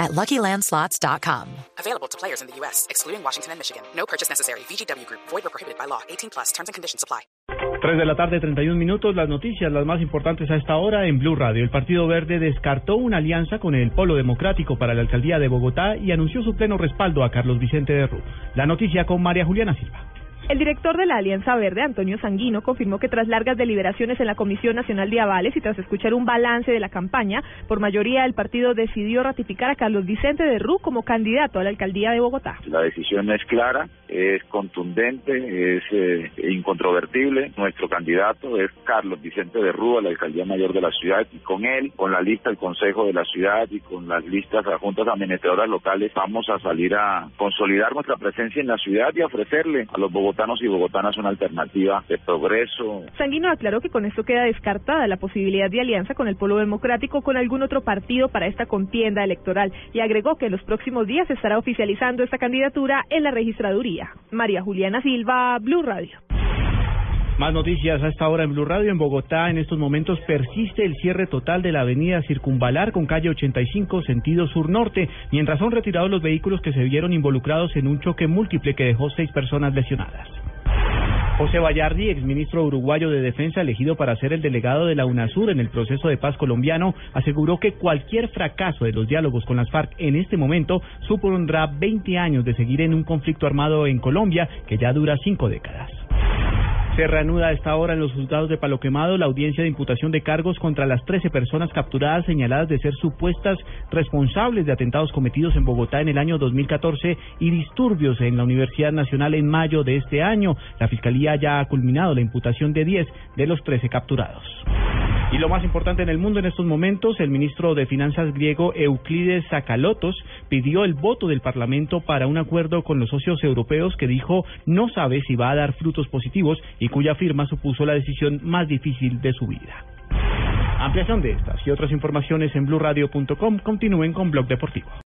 at LuckyLandSlots.com. Available to players in the U.S., excluding Washington and Michigan. No purchase necessary. VGW Group. Void or prohibited by law. 18 plus. Terms and conditions apply. 3 de la tarde, 31 minutos. Las noticias, las más importantes a esta hora en Blue Radio. El Partido Verde descartó una alianza con el Polo Democrático para la alcaldía de Bogotá y anunció su pleno respaldo a Carlos Vicente de Rú. La noticia con María Juliana Silva. El director de la Alianza Verde, Antonio Sanguino, confirmó que tras largas deliberaciones en la Comisión Nacional de Avales y tras escuchar un balance de la campaña, por mayoría el partido decidió ratificar a Carlos Vicente de Rú como candidato a la alcaldía de Bogotá. La decisión es clara, es contundente, es eh, incontrovertible. Nuestro candidato es Carlos Vicente de Rú a la alcaldía mayor de la ciudad y con él, con la lista del Consejo de la ciudad y con las listas a juntas administradoras locales, vamos a salir a consolidar nuestra presencia en la ciudad y ofrecerle a los bogotanos y bogotanas una alternativa de progreso. Sanguino aclaró que con esto queda descartada la posibilidad de alianza con el Polo Democrático o con algún otro partido para esta contienda electoral y agregó que en los próximos días se estará oficializando esta candidatura en la registraduría. María Juliana Silva, Blue Radio. Más noticias a esta hora en Blue Radio. En Bogotá, en estos momentos persiste el cierre total de la avenida Circunvalar con calle 85 sentido sur-norte, mientras son retirados los vehículos que se vieron involucrados en un choque múltiple que dejó seis personas lesionadas. José Vallardi, exministro uruguayo de Defensa elegido para ser el delegado de la UNASUR en el proceso de paz colombiano, aseguró que cualquier fracaso de los diálogos con las FARC en este momento supondrá 20 años de seguir en un conflicto armado en Colombia que ya dura cinco décadas. Se reanuda a esta hora en los juzgados de Palo Quemado la audiencia de imputación de cargos contra las 13 personas capturadas señaladas de ser supuestas responsables de atentados cometidos en Bogotá en el año 2014 y disturbios en la Universidad Nacional en mayo de este año. La Fiscalía ya ha culminado la imputación de 10 de los 13 capturados. Y lo más importante en el mundo en estos momentos, el ministro de Finanzas griego Euclides Sakalotos pidió el voto del Parlamento para un acuerdo con los socios europeos que dijo no sabe si va a dar frutos positivos y cuya firma supuso la decisión más difícil de su vida. Ampliación de estas y otras informaciones en blurradio.com. Continúen con Blog Deportivo.